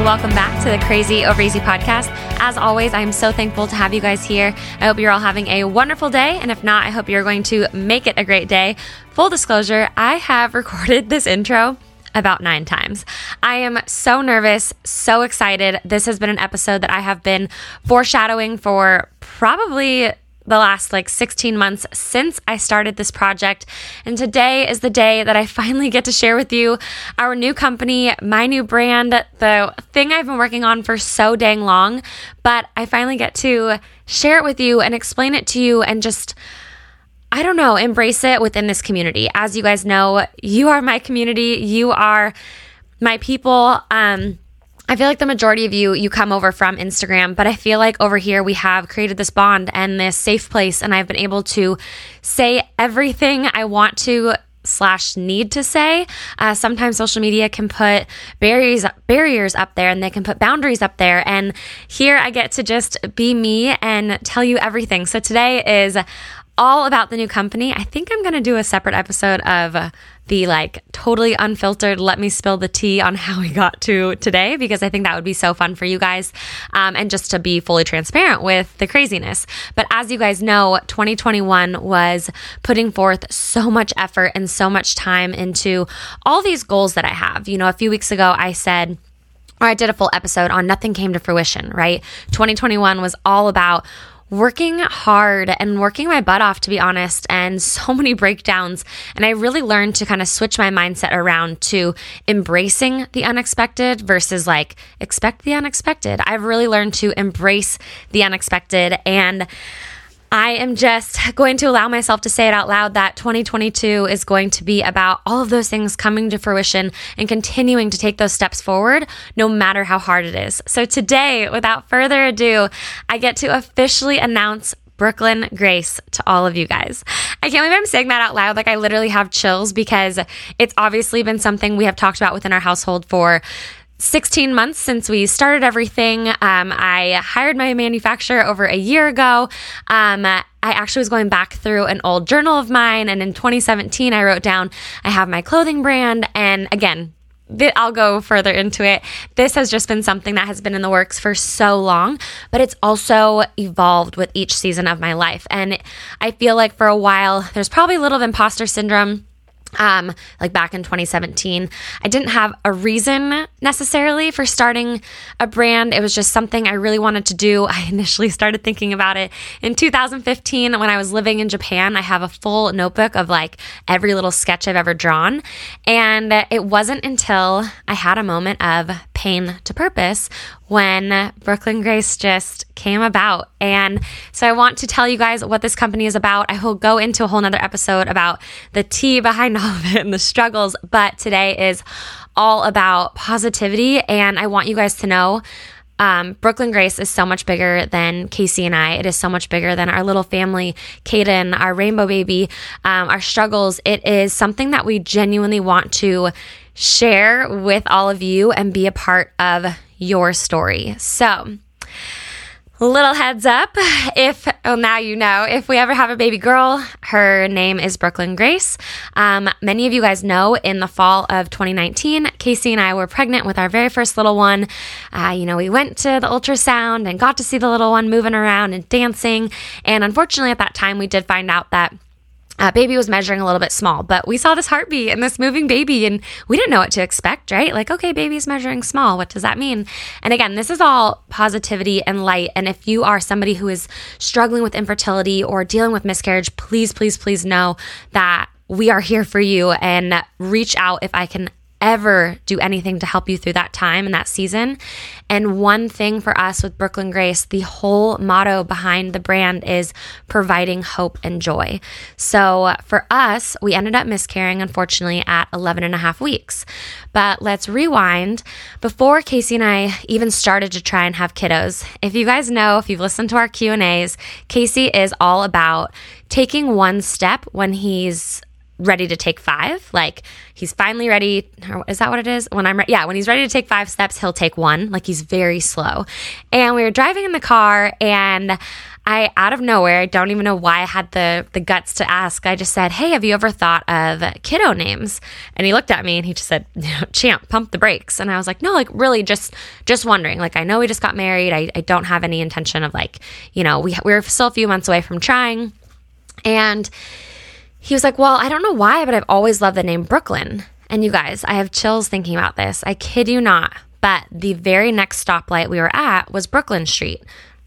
And welcome back to the Crazy Over Easy podcast. As always, I'm so thankful to have you guys here. I hope you're all having a wonderful day, and if not, I hope you're going to make it a great day. Full disclosure, I have recorded this intro about nine times. I am so nervous, so excited. This has been an episode that I have been foreshadowing for probably the last like 16 months since I started this project. And today is the day that I finally get to share with you our new company, my new brand, the thing I've been working on for so dang long. But I finally get to share it with you and explain it to you and just. I don't know, embrace it within this community. As you guys know, you are my community. You are my people. Um, I feel like the majority of you, you come over from Instagram, but I feel like over here we have created this bond and this safe place, and I've been able to say everything I want to slash need to say. Uh, sometimes social media can put barriers barriers up there, and they can put boundaries up there. And here I get to just be me and tell you everything. So today is all about the new company. I think I'm going to do a separate episode of the like totally unfiltered, let me spill the tea on how we got to today, because I think that would be so fun for you guys. Um, and just to be fully transparent with the craziness. But as you guys know, 2021 was putting forth so much effort and so much time into all these goals that I have. You know, a few weeks ago, I said, or I did a full episode on nothing came to fruition, right? 2021 was all about working hard and working my butt off, to be honest, and so many breakdowns. And I really learned to kind of switch my mindset around to embracing the unexpected versus like expect the unexpected. I've really learned to embrace the unexpected and I am just going to allow myself to say it out loud that 2022 is going to be about all of those things coming to fruition and continuing to take those steps forward, no matter how hard it is. So today, without further ado, I get to officially announce Brooklyn Grace to all of you guys. I can't believe I'm saying that out loud. Like, I literally have chills because it's obviously been something we have talked about within our household for 16 months since we started everything. Um, I hired my manufacturer over a year ago. Um, I actually was going back through an old journal of mine, and in 2017, I wrote down I have my clothing brand. And again, I'll go further into it. This has just been something that has been in the works for so long, but it's also evolved with each season of my life. And I feel like for a while, there's probably a little of imposter syndrome um, like back in 2017. I didn't have a reason necessarily for starting a brand. It was just something I really wanted to do. I initially started thinking about it in 2015 when I was living in Japan. I have a full notebook of like every little sketch I've ever drawn. And it wasn't until I had a moment of pain to purpose when Brooklyn Grace just came about. And so I want to tell you guys what this company is about. I will go into a whole nother episode about the tea behind all of it and the struggles, but today is all about positivity. And I want you guys to know um, Brooklyn Grace is so much bigger than Casey and I. It is so much bigger than our little family, Kaden, our rainbow baby, um, our struggles. It is something that we genuinely want to share with all of you and be a part of your story. So, Little heads up if, well, now you know, if we ever have a baby girl, her name is Brooklyn Grace. Um, many of you guys know in the fall of 2019, Casey and I were pregnant with our very first little one. Uh, you know, we went to the ultrasound and got to see the little one moving around and dancing. And unfortunately, at that time, we did find out that uh, baby was measuring a little bit small, but we saw this heartbeat and this moving baby, and we didn't know what to expect, right? Like, okay, baby's measuring small. What does that mean? And again, this is all positivity and light. And if you are somebody who is struggling with infertility or dealing with miscarriage, please, please, please know that we are here for you and reach out if I can ever do anything to help you through that time and that season. And one thing for us with Brooklyn Grace, the whole motto behind the brand is providing hope and joy. So for us, we ended up miscarrying, unfortunately, at 11 and a half weeks. But let's rewind. Before Casey and I even started to try and have kiddos, if you guys know, if you've listened to our Q&As, Casey is all about taking one step when he's ready to take five. Like he's finally ready. is that what it is? When I'm re- yeah, when he's ready to take five steps, he'll take one. Like he's very slow. And we were driving in the car, and I out of nowhere, I don't even know why I had the the guts to ask. I just said, "Hey, have you ever thought of kiddo names?" And he looked at me and he just said, "Champ, pump the brakes." And I was like, "No, like really, just just wondering. Like I know we just got married. I, I don't have any intention of like, you know, we we're still a few months away from trying." And he was like, Well, I don't know why, but I've always loved the name Brooklyn. And you guys, I have chills thinking about this. I kid you not. But the very next stoplight we were at was Brooklyn Street.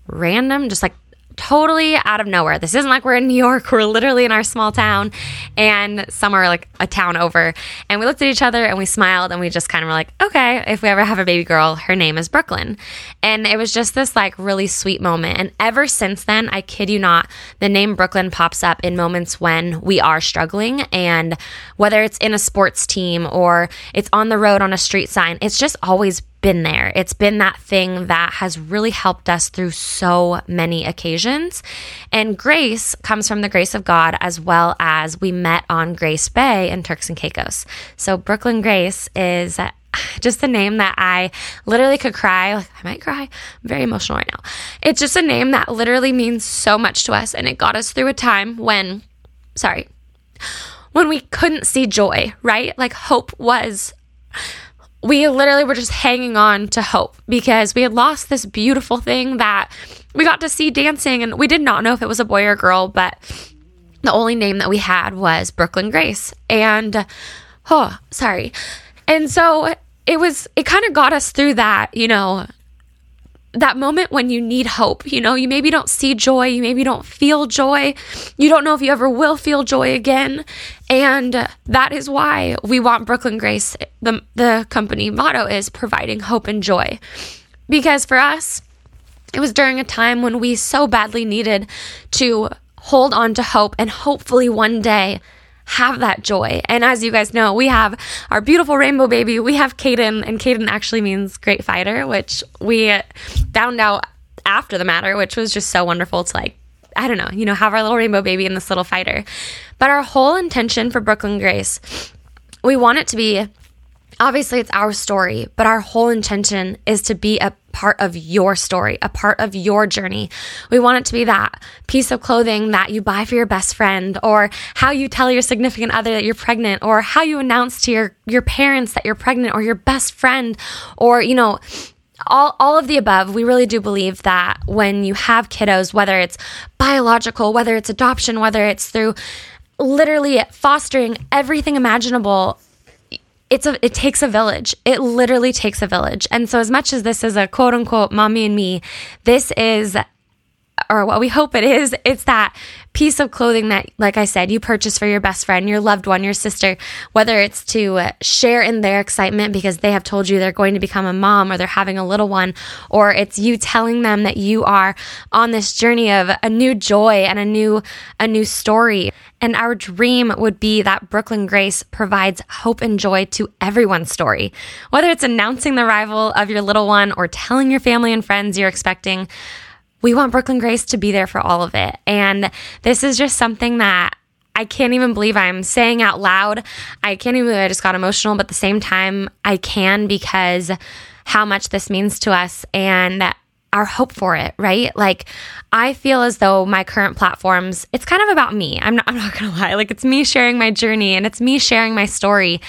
Random, just like totally out of nowhere. This isn't like we're in New York. We're literally in our small town and somewhere like a town over. And we looked at each other and we smiled and we just kind of were like, okay, if we ever have a baby girl, her name is Brooklyn. And it was just this like really sweet moment. And ever since then, I kid you not, the name Brooklyn pops up in moments when we are struggling. And whether it's in a sports team or it's on the road on a street sign, it's just always been there. It's been that thing that has really helped us through so many occasions. And grace comes from the grace of God as well as we met on Grace Bay in Turks and Caicos. So Brooklyn Grace is just a name that I literally could cry. Like, I might cry. I'm very emotional right now. It's just a name that literally means so much to us. And it got us through a time when, sorry, when we couldn't see joy, right? Like hope was we literally were just hanging on to hope because we had lost this beautiful thing that we got to see dancing and we did not know if it was a boy or girl, but the only name that we had was Brooklyn Grace. And oh, sorry. And so it was it kind of got us through that, you know, that moment when you need hope. You know, you maybe don't see joy, you maybe don't feel joy, you don't know if you ever will feel joy again. And that is why we want Brooklyn Grace, the, the company motto is providing hope and joy. Because for us, it was during a time when we so badly needed to hold on to hope and hopefully one day have that joy. And as you guys know, we have our beautiful rainbow baby. We have Caden, and Caden actually means great fighter, which we found out after the matter, which was just so wonderful to like, I don't know, you know, have our little rainbow baby and this little fighter. But our whole intention for Brooklyn Grace, we want it to be obviously it's our story, but our whole intention is to be a part of your story, a part of your journey. We want it to be that piece of clothing that you buy for your best friend or how you tell your significant other that you're pregnant or how you announce to your your parents that you're pregnant or your best friend or you know all, all of the above, we really do believe that when you have kiddos, whether it's biological, whether it's adoption, whether it's through literally fostering everything imaginable, it's a it takes a village. It literally takes a village. And so as much as this is a quote unquote mommy and me, this is or what we hope it is, it's that piece of clothing that, like I said, you purchase for your best friend, your loved one, your sister, whether it's to share in their excitement because they have told you they're going to become a mom or they're having a little one, or it's you telling them that you are on this journey of a new joy and a new, a new story. And our dream would be that Brooklyn Grace provides hope and joy to everyone's story. Whether it's announcing the arrival of your little one or telling your family and friends you're expecting, we want Brooklyn Grace to be there for all of it. And this is just something that I can't even believe I'm saying out loud. I can't even I just got emotional, but at the same time, I can because how much this means to us and our hope for it, right? Like, I feel as though my current platforms, it's kind of about me. I'm not, I'm not gonna lie. Like, it's me sharing my journey and it's me sharing my story.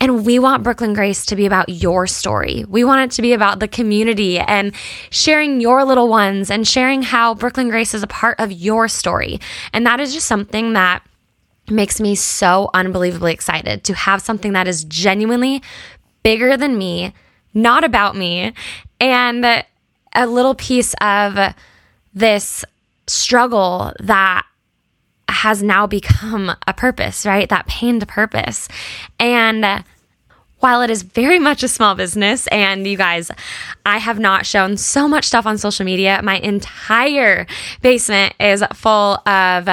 And we want Brooklyn Grace to be about your story. We want it to be about the community and sharing your little ones and sharing how Brooklyn Grace is a part of your story. And that is just something that makes me so unbelievably excited to have something that is genuinely bigger than me, not about me, and a little piece of this struggle that has now become a purpose, right? That pained purpose. And uh, while it is very much a small business, and you guys, I have not shown so much stuff on social media. My entire basement is full of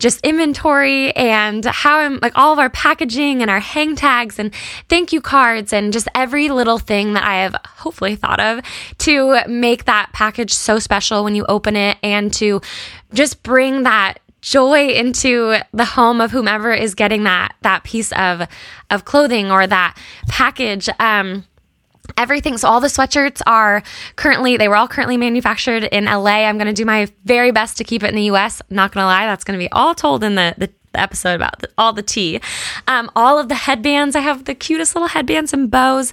just inventory and how I'm like all of our packaging and our hang tags and thank you cards and just every little thing that I have hopefully thought of to make that package so special when you open it and to just bring that joy into the home of whomever is getting that that piece of of clothing or that package. Um everything so all the sweatshirts are currently they were all currently manufactured in la i'm going to do my very best to keep it in the us not going to lie that's going to be all told in the, the episode about the, all the tea. Um, all of the headbands i have the cutest little headbands and bows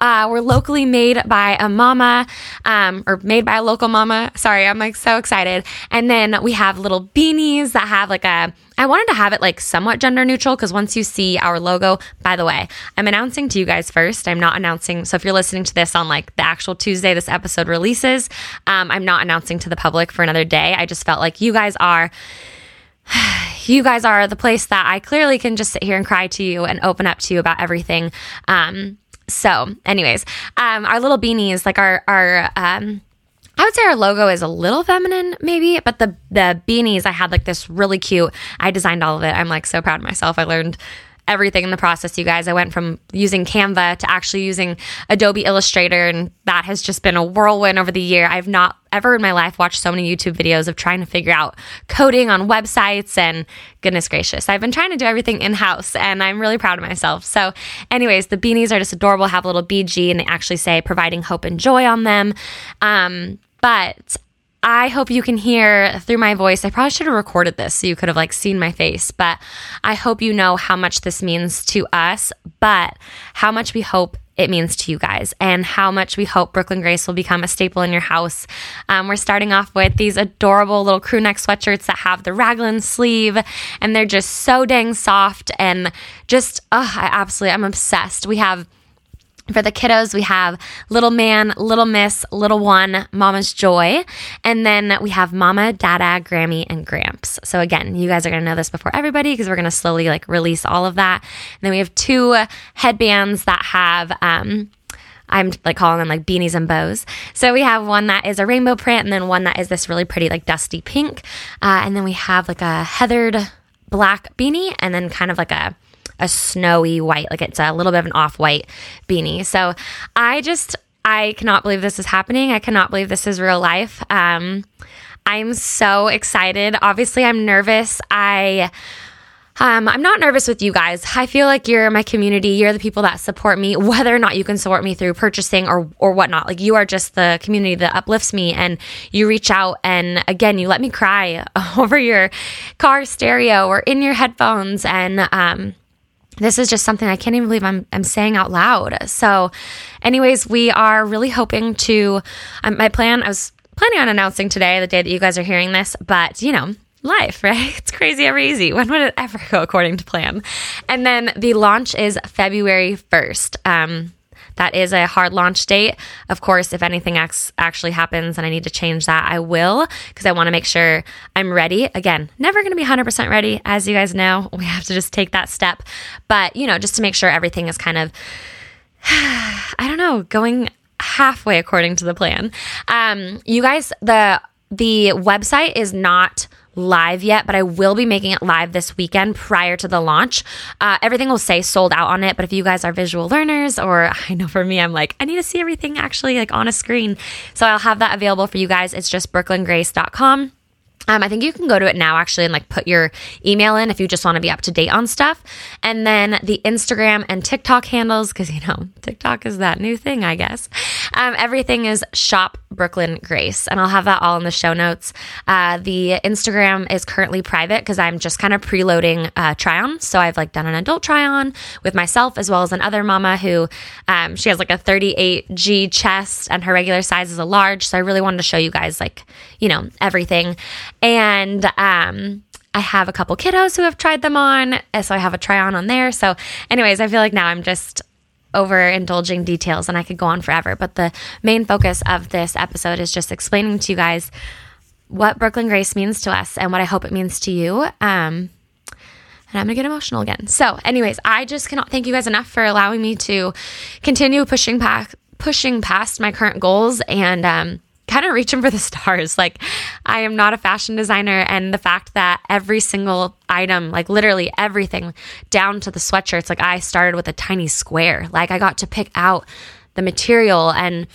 uh, were locally made by a mama, um, or made by a local mama. Sorry, I'm like so excited. And then we have little beanies that have like a, I wanted to have it like somewhat gender neutral because once you see our logo, by the way, I'm announcing to you guys first. I'm not announcing. So if you're listening to this on like the actual Tuesday this episode releases, um, I'm not announcing to the public for another day. I just felt like you guys are you guys are the place that I clearly can just sit here and cry to you and open up to you about everything. Um, so, anyways, um, our little beanies, like our our um, I would say our logo is a little feminine, maybe, but the the beanies I had like this really cute. I designed all of it. I'm like so proud of myself. I learned everything in the process, you guys. I went from using Canva to actually using Adobe Illustrator, and that has just been a whirlwind over the year. I've not ever in my life watched so many YouTube videos of trying to figure out coding on websites, and goodness gracious, I've been trying to do everything in house, and I'm really proud of myself. So, anyways, the beanies are just adorable, have a little BG, and they actually say providing hope and joy on them. Um, but I hope you can hear through my voice. I probably should have recorded this so you could have like seen my face, but I hope you know how much this means to us, but how much we hope it means to you guys and how much we hope Brooklyn Grace will become a staple in your house. Um, we're starting off with these adorable little crew neck sweatshirts that have the raglan sleeve and they're just so dang soft and just, oh, I absolutely, I'm obsessed. We have for the kiddos, we have Little Man, Little Miss, Little One, Mama's Joy. And then we have Mama, Dada, Grammy, and Gramps. So again, you guys are to know this before everybody because we're to slowly like release all of that. And then we have two headbands that have, um, I'm like calling them like beanies and bows. So we have one that is a rainbow print and then one that is this really pretty like dusty pink. Uh, and then we have like a heathered black beanie and then kind of like a a snowy white, like it's a little bit of an off white beanie. So I just, I cannot believe this is happening. I cannot believe this is real life. Um, I'm so excited. Obviously, I'm nervous. I, um, I'm not nervous with you guys. I feel like you're my community. You're the people that support me, whether or not you can support me through purchasing or or whatnot. Like you are just the community that uplifts me, and you reach out and again, you let me cry over your car stereo or in your headphones, and um, this is just something I can't even believe I'm, I'm saying out loud. So, anyways, we are really hoping to. Um, my plan, I was planning on announcing today, the day that you guys are hearing this, but you know, life, right? It's crazy over easy. When would it ever go according to plan? And then the launch is February 1st. Um, that is a hard launch date. Of course, if anything ex- actually happens and I need to change that, I will because I want to make sure I'm ready. Again, never going to be 100% ready. As you guys know, we have to just take that step. But, you know, just to make sure everything is kind of, I don't know, going halfway according to the plan. Um, you guys, the the website is not live yet, but I will be making it live this weekend prior to the launch. Uh, everything will say sold out on it, but if you guys are visual learners, or I know for me, I'm like, I need to see everything actually like on a screen. So I'll have that available for you guys. It's just brooklyngrace.com. Um, I think you can go to it now actually and like put your email in if you just want to be up to date on stuff. And then the Instagram and TikTok handles, because you know, TikTok is that new thing, I guess. Um, everything is Shop Brooklyn Grace, and I'll have that all in the show notes. Uh, the Instagram is currently private because I'm just kind of preloading uh, try on. So I've like done an adult try on with myself as well as another mama who um, she has like a 38G chest and her regular size is a large. So I really wanted to show you guys like, you know, everything. And um, I have a couple kiddos who have tried them on. So I have a try on on there. So, anyways, I feel like now I'm just overindulging details and I could go on forever. But the main focus of this episode is just explaining to you guys what Brooklyn Grace means to us and what I hope it means to you. Um, and I'm gonna get emotional again. So, anyways, I just cannot thank you guys enough for allowing me to continue pushing past pushing past my current goals and um, kind of reaching for the stars. Like, I am not a fashion designer, and the fact that every single item, like literally everything, down to the sweatshirts, like I started with a tiny square. Like, I got to pick out the material and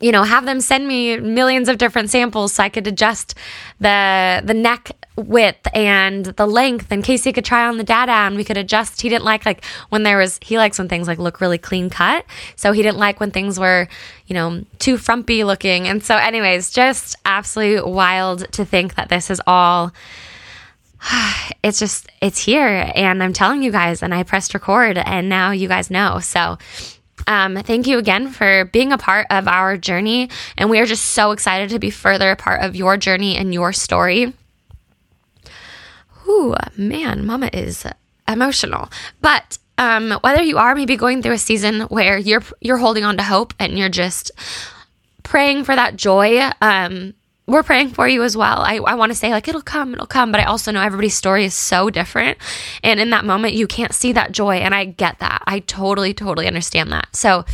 you know have them send me millions of different samples so i could adjust the the neck width and the length and casey could try on the Dada and we could adjust. He didn't like like when there was he likes when things like look really clean cut. So he didn't like when things were you know too frumpy looking. And so anyways just absolutely wild to think that this is all it's just it's here. And i'm telling you guys and i pressed record and now you guys know. So um, thank you again for being a part of our journey. And we are just so excited to be further a part of your journey and your story. Ooh, man, mama is emotional. But um, whether you are maybe going through a season where you're you're holding on to hope and you're just praying for that joy, um, we're praying for you as well. I, I want to say, like, it'll come, it'll come, but I also know everybody's story is so different. And in that moment, you can't see that joy. And I get that. I totally, totally understand that. So,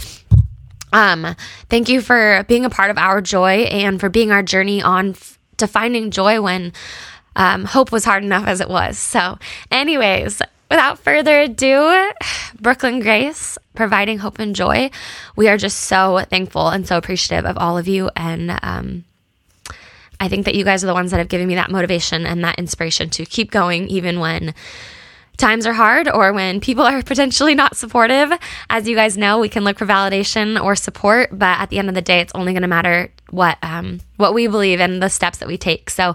um, thank you for being a part of our joy and for being our journey on f- to finding joy when um, hope was hard enough as it was. So, anyways, without further ado, Brooklyn Grace providing hope and joy. We are just so thankful and so appreciative of all of you. And, um, I think that you guys are the ones that have given me that motivation and that inspiration to keep going, even when times are hard or when people are potentially not supportive. As you guys know, we can look for validation or support, but at the end of the day, it's only going to matter what um, what we believe and the steps that we take. So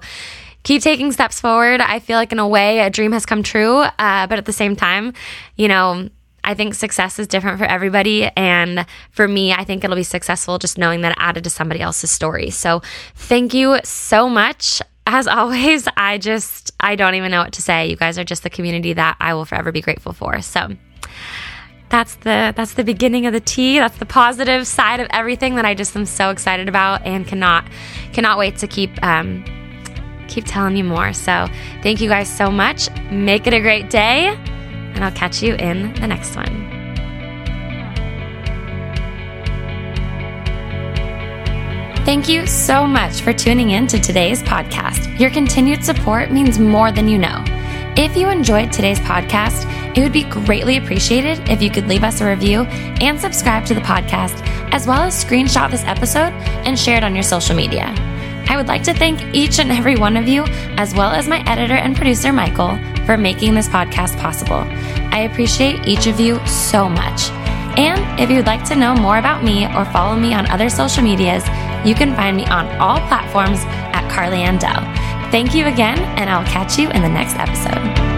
keep taking steps forward. I feel like in a way, a dream has come true, uh, but at the same time, you know, I think success is different for everybody. And for me, I think it'll be successful just knowing that it added to somebody else's story. So thank you so much. As always, I just, I don't even know what to say. You guys are just the community that I will forever be grateful for. So that's the that's the beginning of the tea. That's the positive side of everything that I just am so excited about and cannot cannot wait to keep um, keep telling you more. So thank you guys so much. Make it a great day and I'll catch you in the next one. Thank you so much for tuning in to today's podcast. Your continued support means more than you know. If you enjoyed today's podcast, it would be greatly appreciated if you could leave us a review and subscribe to the podcast, as well as screenshot this episode and share it on your social media. I would like to thank each and every one of you, as well as my editor and producer, Michael, for making this podcast possible. I appreciate each of you so much. And if you'd like to know more about me or follow me on other social medias, you can find me on all platforms at Carly Andell. Thank you again, and I'll catch you in the next episode.